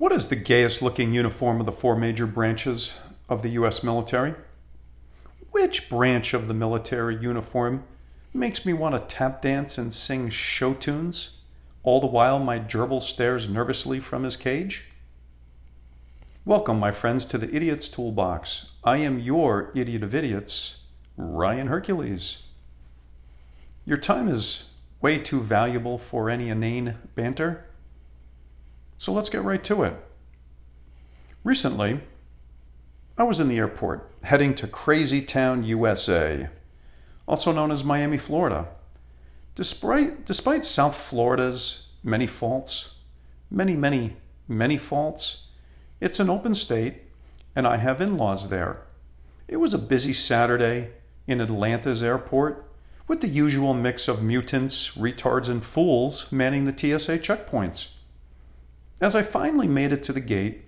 What is the gayest looking uniform of the four major branches of the U.S. military? Which branch of the military uniform makes me want to tap dance and sing show tunes, all the while my gerbil stares nervously from his cage? Welcome, my friends, to the Idiot's Toolbox. I am your idiot of idiots, Ryon Hercules. Your time is way too valuable for any inane banter. So let's get right to it. Recently, I was in the airport heading to Crazy Town, USA, also known as Miami, Florida. Despite, despite South Florida's many faults, many, many, many faults, it's an open state and I have in laws there. It was a busy Saturday in Atlanta's airport with the usual mix of mutants, retards, and fools manning the TSA checkpoints. As I finally made it to the gate,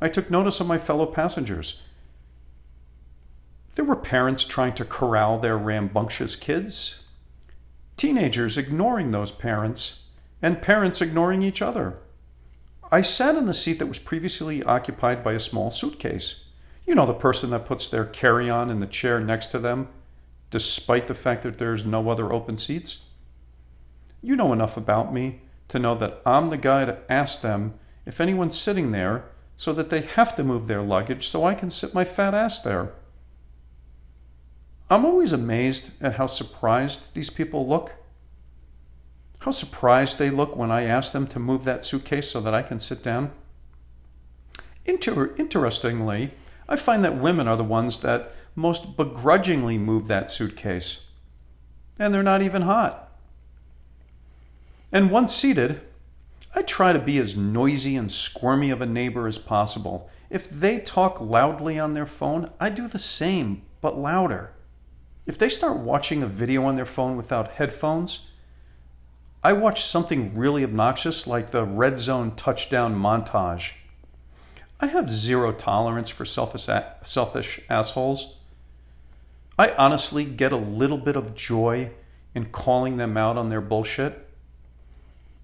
I took notice of my fellow passengers. There were parents trying to corral their rambunctious kids, teenagers ignoring those parents, and parents ignoring each other. I sat in the seat that was previously occupied by a small suitcase. You know, the person that puts their carry on in the chair next to them, despite the fact that there's no other open seats. You know enough about me to know that I'm the guy to ask them if anyone's sitting there so that they have to move their luggage so I can sit my fat ass there. I'm always amazed at how surprised these people look. How surprised they look when I ask them to move that suitcase so that I can sit down. Inter- interestingly, I find that women are the ones that most begrudgingly move that suitcase. And they're not even hot. And once seated, I try to be as noisy and squirmy of a neighbor as possible. If they talk loudly on their phone, I do the same, but louder. If they start watching a video on their phone without headphones, I watch something really obnoxious like the red zone touchdown montage. I have zero tolerance for selfish, selfish assholes. I honestly get a little bit of joy in calling them out on their bullshit.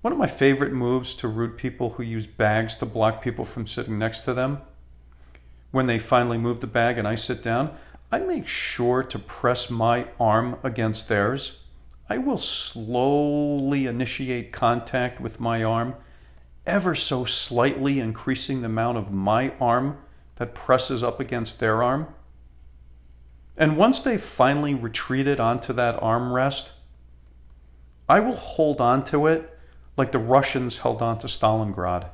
One of my favorite moves to root people who use bags to block people from sitting next to them. When they finally move the bag and I sit down, I make sure to press my arm against theirs. I will slowly initiate contact with my arm, ever so slightly increasing the amount of my arm that presses up against their arm. And once they've finally retreated onto that armrest, I will hold on to it like the Russians held on to Stalingrad.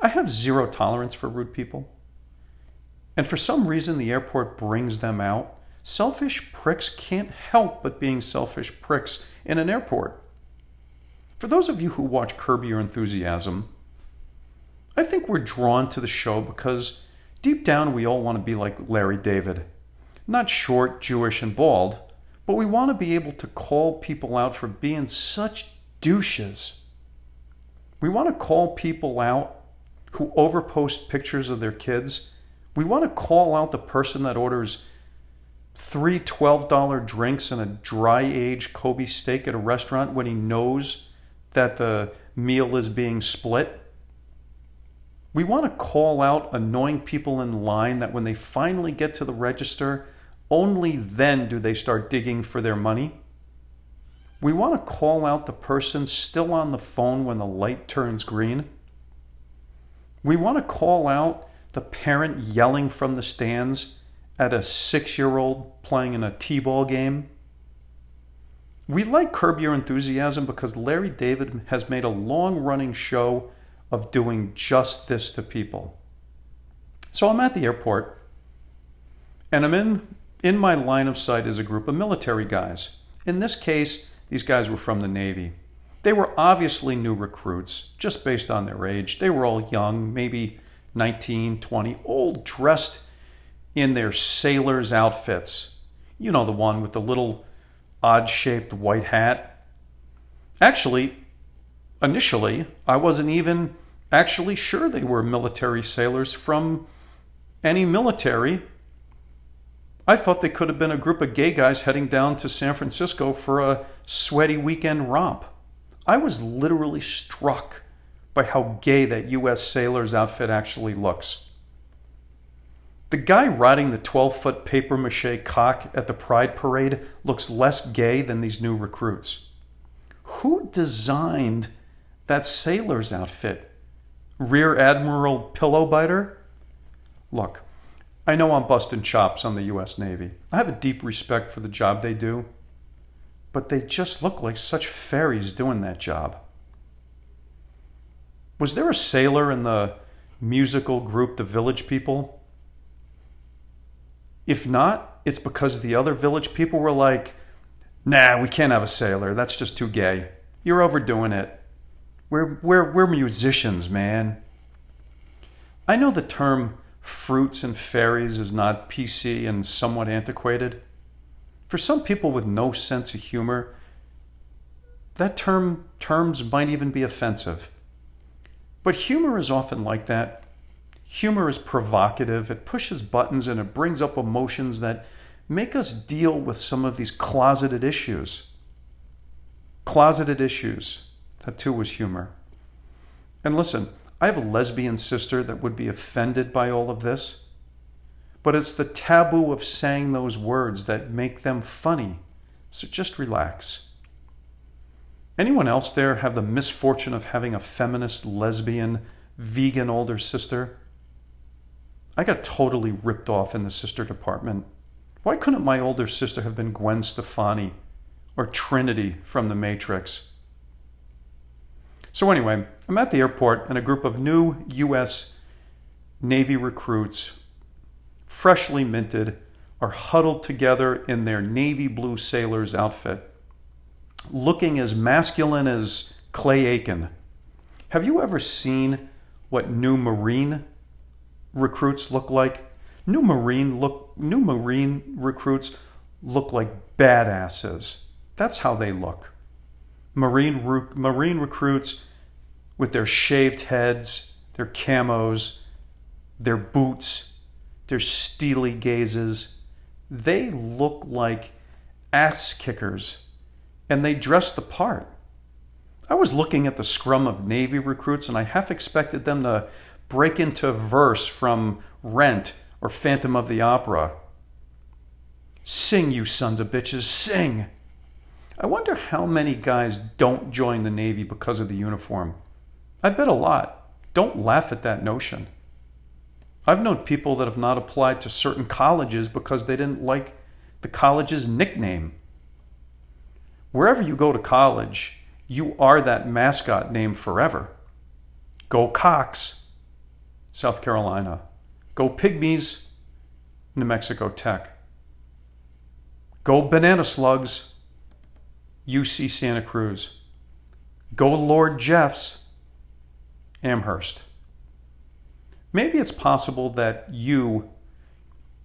I have zero tolerance for rude people. And for some reason, the airport brings them out. Selfish pricks can't help but being selfish pricks in an airport. For those of you who watch Curb Your Enthusiasm, I think we're drawn to the show because deep down we all want to be like Larry David. Not short, Jewish, and bald, but we want to be able to call people out for being such douches. We want to call people out who overpost pictures of their kids. We want to call out the person that orders three $12 drinks and a dry aged Kobe steak at a restaurant when he knows that the meal is being split. We want to call out annoying people in line that when they finally get to the register, only then do they start digging for their money. We want to call out the person still on the phone when the light turns green. We want to call out the parent yelling from the stands at a six year old playing in a T ball game. We like Curb Your Enthusiasm because Larry David has made a long running show of doing just this to people. So I'm at the airport and I'm in, in my line of sight is a group of military guys. In this case, these guys were from the Navy. They were obviously new recruits, just based on their age. They were all young, maybe 19, 20, all dressed in their sailors' outfits. You know, the one with the little odd shaped white hat. Actually, initially, I wasn't even actually sure they were military sailors from any military I thought they could have been a group of gay guys heading down to San Francisco for a sweaty weekend romp. I was literally struck by how gay that U.S. sailor's outfit actually looks. The guy riding the 12 foot paper mache cock at the Pride Parade looks less gay than these new recruits. Who designed that sailor's outfit? Rear Admiral Pillow Biter? Look, I know I'm busting chops on the U.S. Navy. I have a deep respect for the job they do, but they just look like such fairies doing that job. Was there a sailor in the musical group The Village People? If not, it's because the other village people were like, nah, we can't have a sailor. That's just too gay. You're overdoing it. We're, we're, we're musicians, man. I know the term fruits and fairies is not PC and somewhat antiquated. For some people with no sense of humor, that term terms might even be offensive. But humor is often like that. Humor is provocative, it pushes buttons, and it brings up emotions that make us deal with some of these closeted issues. Closeted issues. That too was humor. And listen, I have a lesbian sister that would be offended by all of this, but it's the taboo of saying those words that make them funny. So just relax. Anyone else there have the misfortune of having a feminist, lesbian, vegan older sister? I got totally ripped off in the sister department. Why couldn't my older sister have been Gwen Stefani or Trinity from The Matrix? So, anyway, I'm at the airport and a group of new U.S. Navy recruits, freshly minted, are huddled together in their navy blue sailor's outfit, looking as masculine as Clay Aiken. Have you ever seen what new Marine recruits look like. New Marine look new Marine recruits look like badasses. That's how they look. Marine Marine recruits with their shaved heads, their camos, their boots, their steely gazes, they look like ass kickers and they dress the part. I was looking at the scrum of Navy recruits and I half expected them to break into verse from Rent or Phantom of the Opera. Sing, you sons of bitches, sing! I wonder how many guys don't join the Navy because of the uniform. I bet a lot. Don't laugh at that notion. I've known people that have not applied to certain colleges because they didn't like the college's nickname. Wherever you go to college, you are that mascot name forever. Go Cox. South Carolina. Go Pygmies, New Mexico Tech. Go Banana Slugs, UC Santa Cruz. Go Lord Jeffs, Amherst. Maybe it's possible that you,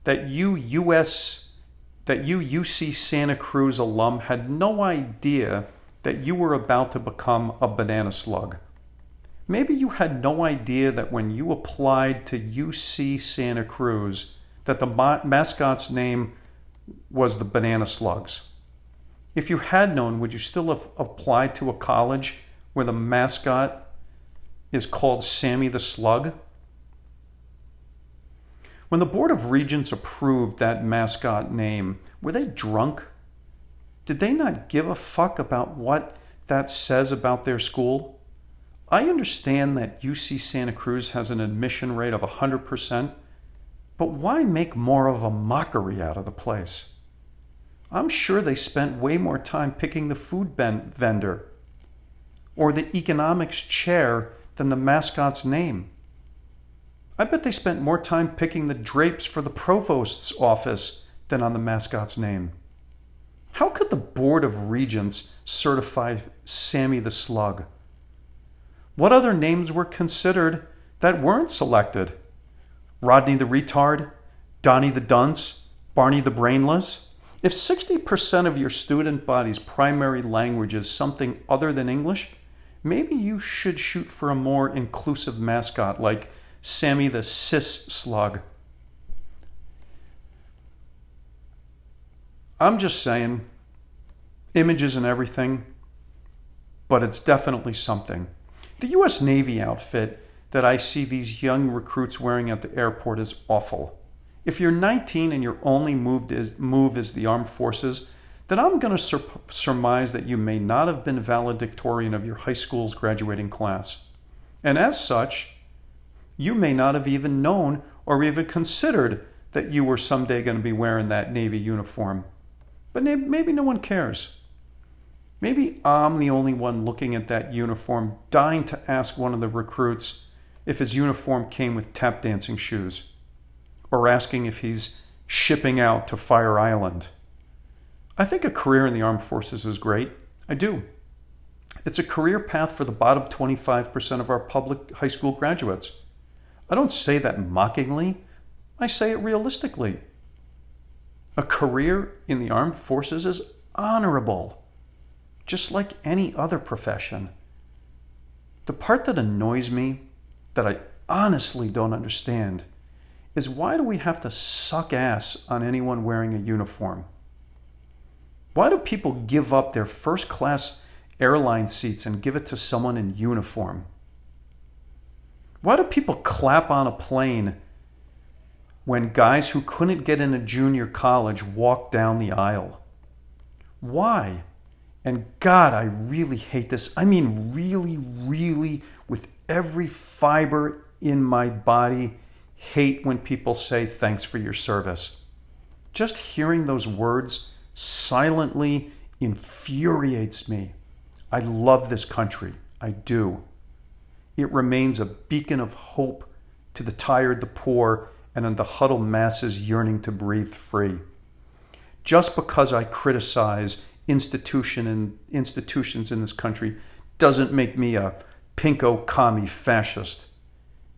that you US, that you UC Santa Cruz alum had no idea that you were about to become a banana slug. Maybe you had no idea that when you applied to UC Santa Cruz that the mascot's name was the Banana Slugs. If you had known, would you still have applied to a college where the mascot is called Sammy the Slug? When the Board of Regents approved that mascot name, were they drunk? Did they not give a fuck about what that says about their school? I understand that UC Santa Cruz has an admission rate of 100%, but why make more of a mockery out of the place? I'm sure they spent way more time picking the food ben- vendor or the economics chair than the mascot's name. I bet they spent more time picking the drapes for the provost's office than on the mascot's name. How could the Board of Regents certify Sammy the Slug? What other names were considered that weren't selected? Rodney the Retard, Donnie the Dunce, Barney the Brainless? If 60% of your student body's primary language is something other than English, maybe you should shoot for a more inclusive mascot like Sammy the Cis Slug. I'm just saying, images and everything, but it's definitely something. The US Navy outfit that I see these young recruits wearing at the airport is awful. If you're 19 and your only move is, move is the armed forces, then I'm going to sur- surmise that you may not have been valedictorian of your high school's graduating class. And as such, you may not have even known or even considered that you were someday going to be wearing that Navy uniform. But maybe no one cares. Maybe I'm the only one looking at that uniform, dying to ask one of the recruits if his uniform came with tap dancing shoes, or asking if he's shipping out to Fire Island. I think a career in the armed forces is great. I do. It's a career path for the bottom 25% of our public high school graduates. I don't say that mockingly, I say it realistically. A career in the armed forces is honorable, just like any other profession. The part that annoys me, that I honestly don't understand, is why do we have to suck ass on anyone wearing a uniform? Why do people give up their first class airline seats and give it to someone in uniform? Why do people clap on a plane when guys who couldn't get into junior college walk down the aisle? Why? And God, I really hate this. I mean, really, really, with every fiber in my body, hate when people say thanks for your service. Just hearing those words silently infuriates me. I love this country. I do. It remains a beacon of hope to the tired, the poor, and the huddled masses yearning to breathe free. Just because I criticize institution and institutions in this country doesn't make me a pinko commie fascist.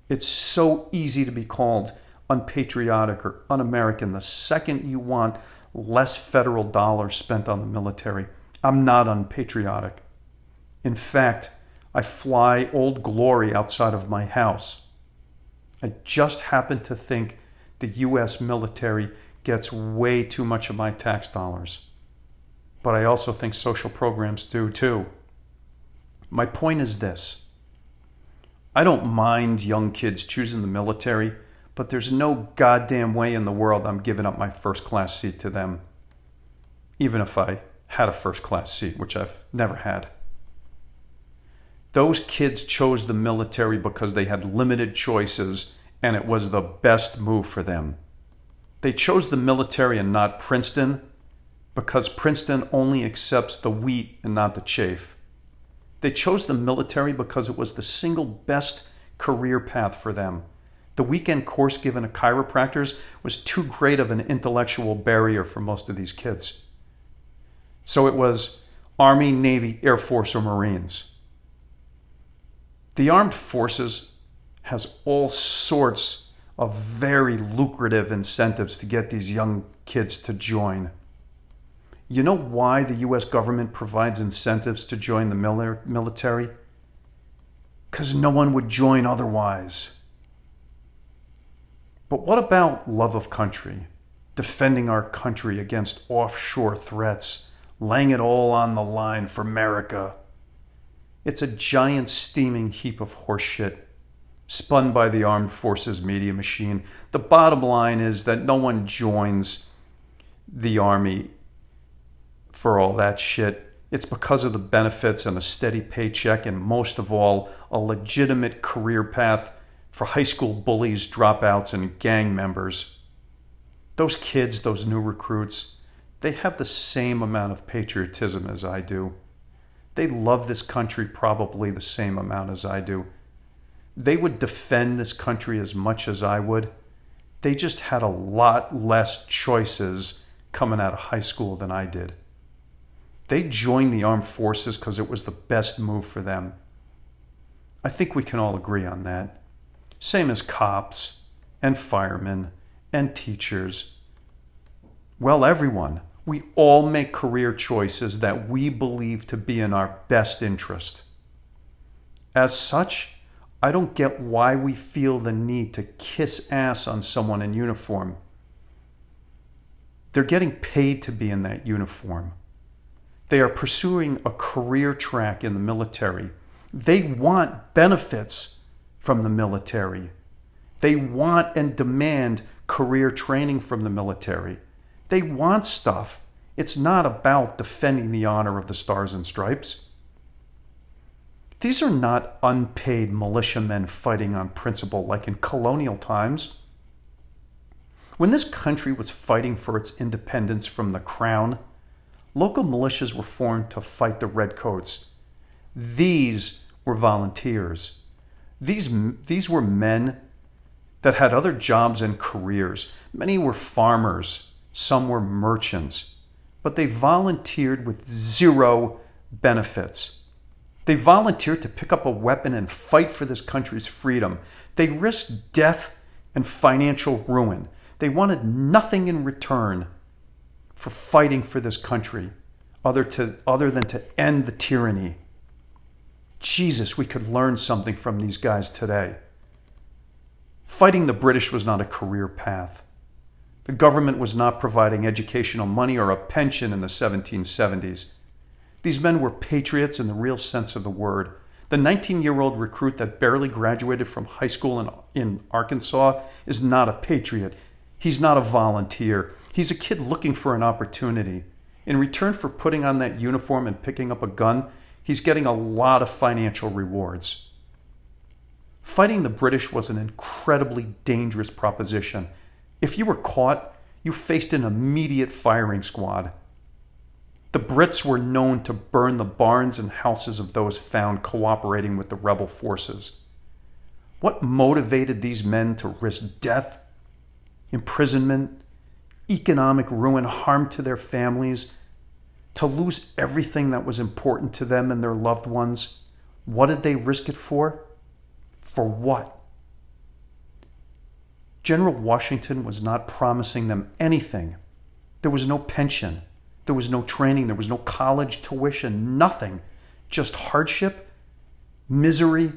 It's so easy to be called unpatriotic or un American the second you want less federal dollars spent on the military. I'm not unpatriotic. In fact, I fly Old Glory outside of my house. I just happen to think the U.S. military gets way too much of my tax dollars. But I also think social programs do too. My point is this I don't mind young kids choosing the military but there's no goddamn way in the world I'm giving up my first class seat to them, even if I had a first class seat, which I've never had. Those kids chose the military because they had limited choices and it was the best move for them. They chose the military and not Princeton because Princeton only accepts the wheat and not the chaff. They chose the military because it was the single best career path for them the weekend course given at chiropractors was too great of an intellectual barrier for most of these kids. So it was Army, Navy, Air Force, or Marines. The armed forces has all sorts of very lucrative incentives to get these young kids to join. You know why the US government provides incentives to join the military? Because no one would join otherwise. But what about love of country? Defending our country against offshore threats, laying it all on the line for America. It's a giant steaming heap of horseshit spun by the armed forces media machine. The bottom line is that no one joins the army for all that shit. It's because of the benefits and a steady paycheck, and most of all, a legitimate career path for high school bullies, dropouts, and gang members. Those kids, those new recruits, they have the same amount of patriotism as I do. They love this country probably the same amount as I do. They would defend this country as much as I would. They just had a lot less choices coming out of high school than I did. They joined the armed forces because it was the best move for them. I think we can all agree on that. Same as cops and firemen and teachers. Well, everyone, we all make career choices that we believe to be in our best interest. As such, I don't get why we feel the need to kiss ass on someone in uniform. They're getting paid to be in that uniform. They are pursuing a career track in the military They want benefits from the military. They want and demand career training from the military. They want stuff. It's not about defending the honor of the Stars and Stripes. These are not unpaid militiamen fighting on principle like in colonial times. When this country was fighting for its independence from the crown, local militias were formed to fight the redcoats. These were volunteers. These, these were men that had other jobs and careers. Many were farmers, some were merchants, but they volunteered with zero benefits. They volunteered to pick up a weapon and fight for this country's freedom. They risked death and financial ruin. They wanted nothing in return for fighting for this country other, to, other than to end the tyranny. Jesus, we could learn something from these guys today. Fighting the British was not a career path. The government was not providing educational money or a pension in the 1770s. These men were patriots in the real sense of the word. The 19 year old recruit that barely graduated from high school in, in Arkansas is not a patriot. He's not a volunteer. He's a kid looking for an opportunity. In return for putting on that uniform and picking up a gun, he's getting a lot of financial rewards. Fighting the British was an incredibly dangerous proposition. If you were caught, you faced an immediate firing squad. The Brits were known to burn the barns and houses of those found cooperating with the rebel forces. What motivated these men to risk death, imprisonment, economic ruin, harm to their families, to lose everything that was important to them and their loved ones? What did they risk it for? For what? General Washington was not promising them anything. There was no pension. There was no training, there was no college tuition, nothing. Just hardship, misery,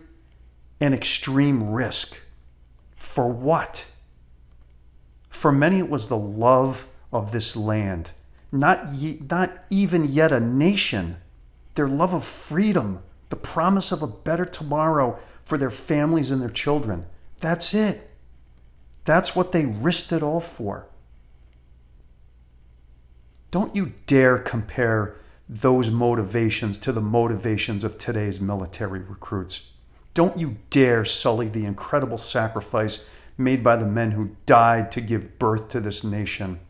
and extreme risk. For what? For many, it was the love of this land, not, ye, not even yet a nation. Their love of freedom, the promise of a better tomorrow for their families and their children. That's it. That's what they risked it all for. Don't you dare compare those motivations to the motivations of today's military recruits. Don't you dare sully the incredible sacrifice made by the men who died to give birth to this nation.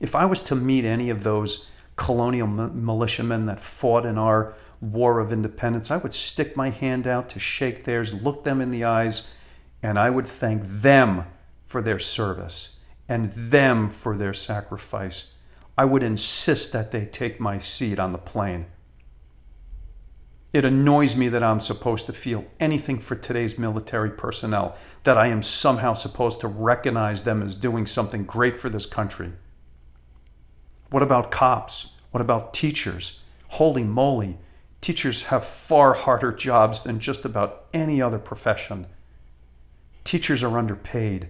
If I was to meet any of those colonial militiamen that fought in our War of Independence, I would stick my hand out to shake theirs, look them in the eyes, and I would thank them for their service and them for their sacrifice. I would insist that they take my seat on the plane. It annoys me that I'm supposed to feel anything for today's military personnel, that I am somehow supposed to recognize them as doing something great for this country. What about cops? What about teachers? Holy moly, teachers have far harder jobs than just about any other profession. Teachers are underpaid.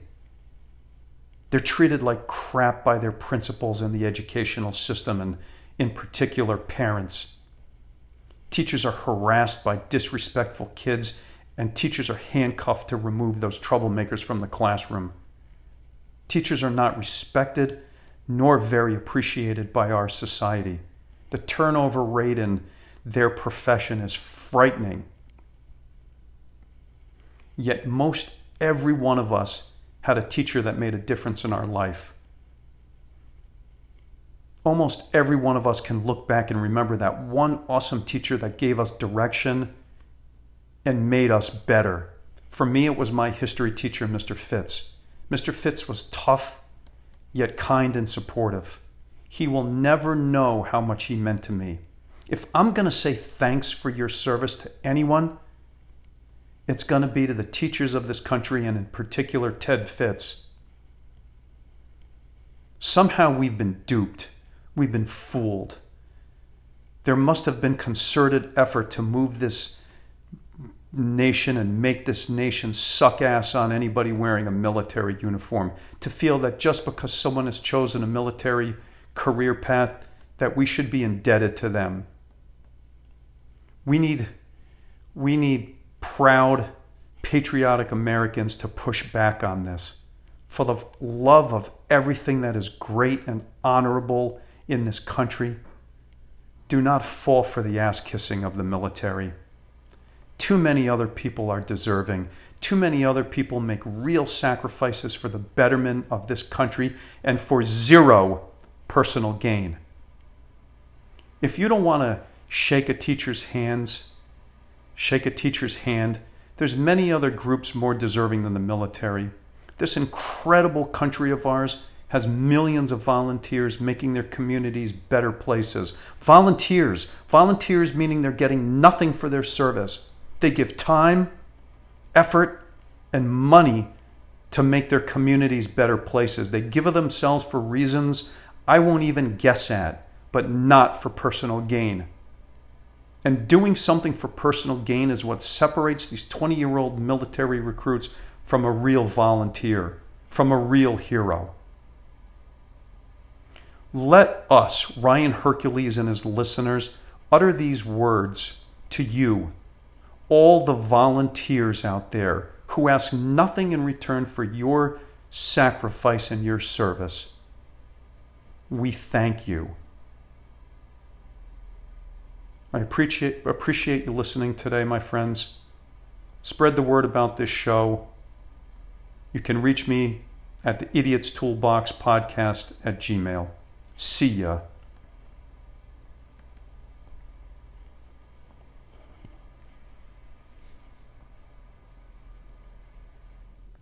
They're treated like crap by their principals and the educational system, and in particular, parents. Teachers are harassed by disrespectful kids, and teachers are handcuffed to remove those troublemakers from the classroom. Teachers are not respected nor very appreciated by our society. The turnover rate in their profession is frightening. Yet, most every one of us had a teacher that made a difference in our life. Almost every one of us can look back and remember that one awesome teacher that gave us direction and made us better. For me, it was my history teacher, Mr. Fitz. Mr. Fitz was tough, yet kind and supportive. He will never know how much he meant to me. If I'm going to say thanks for your service to anyone, it's going to be to the teachers of this country, and in particular, Ted Fitz. Somehow we've been duped, we've been fooled. There must have been concerted effort to move this nation and make this nation suck ass on anybody wearing a military uniform. To feel that just because someone has chosen a military career path, that we should be indebted to them. We need, we need proud, patriotic Americans to push back on this. For the love of everything that is great and honorable in this country, do not fall for the ass kissing of the military. Too many other people are deserving. Too many other people make real sacrifices for the betterment of this country and for zero personal gain. If you don't want to shake a teacher's hands, shake a teacher's hand, there's many other groups more deserving than the military. This incredible country of ours has millions of volunteers making their communities better places. Volunteers, volunteers meaning they're getting nothing for their service. They give time, effort, and money to make their communities better places. They give of themselves for reasons I won't even guess at, but not for personal gain. And doing something for personal gain is what separates these 20 year old military recruits from a real volunteer, from a real hero. Let us, Ryon Hercules and his listeners, utter these words to you, all the volunteers out there who ask nothing in return for your sacrifice and your service. We thank you. I appreciate, appreciate you listening today, my friends. Spread the word about this show. You can reach me at the Idiot's Toolbox podcast at Gmail. See ya.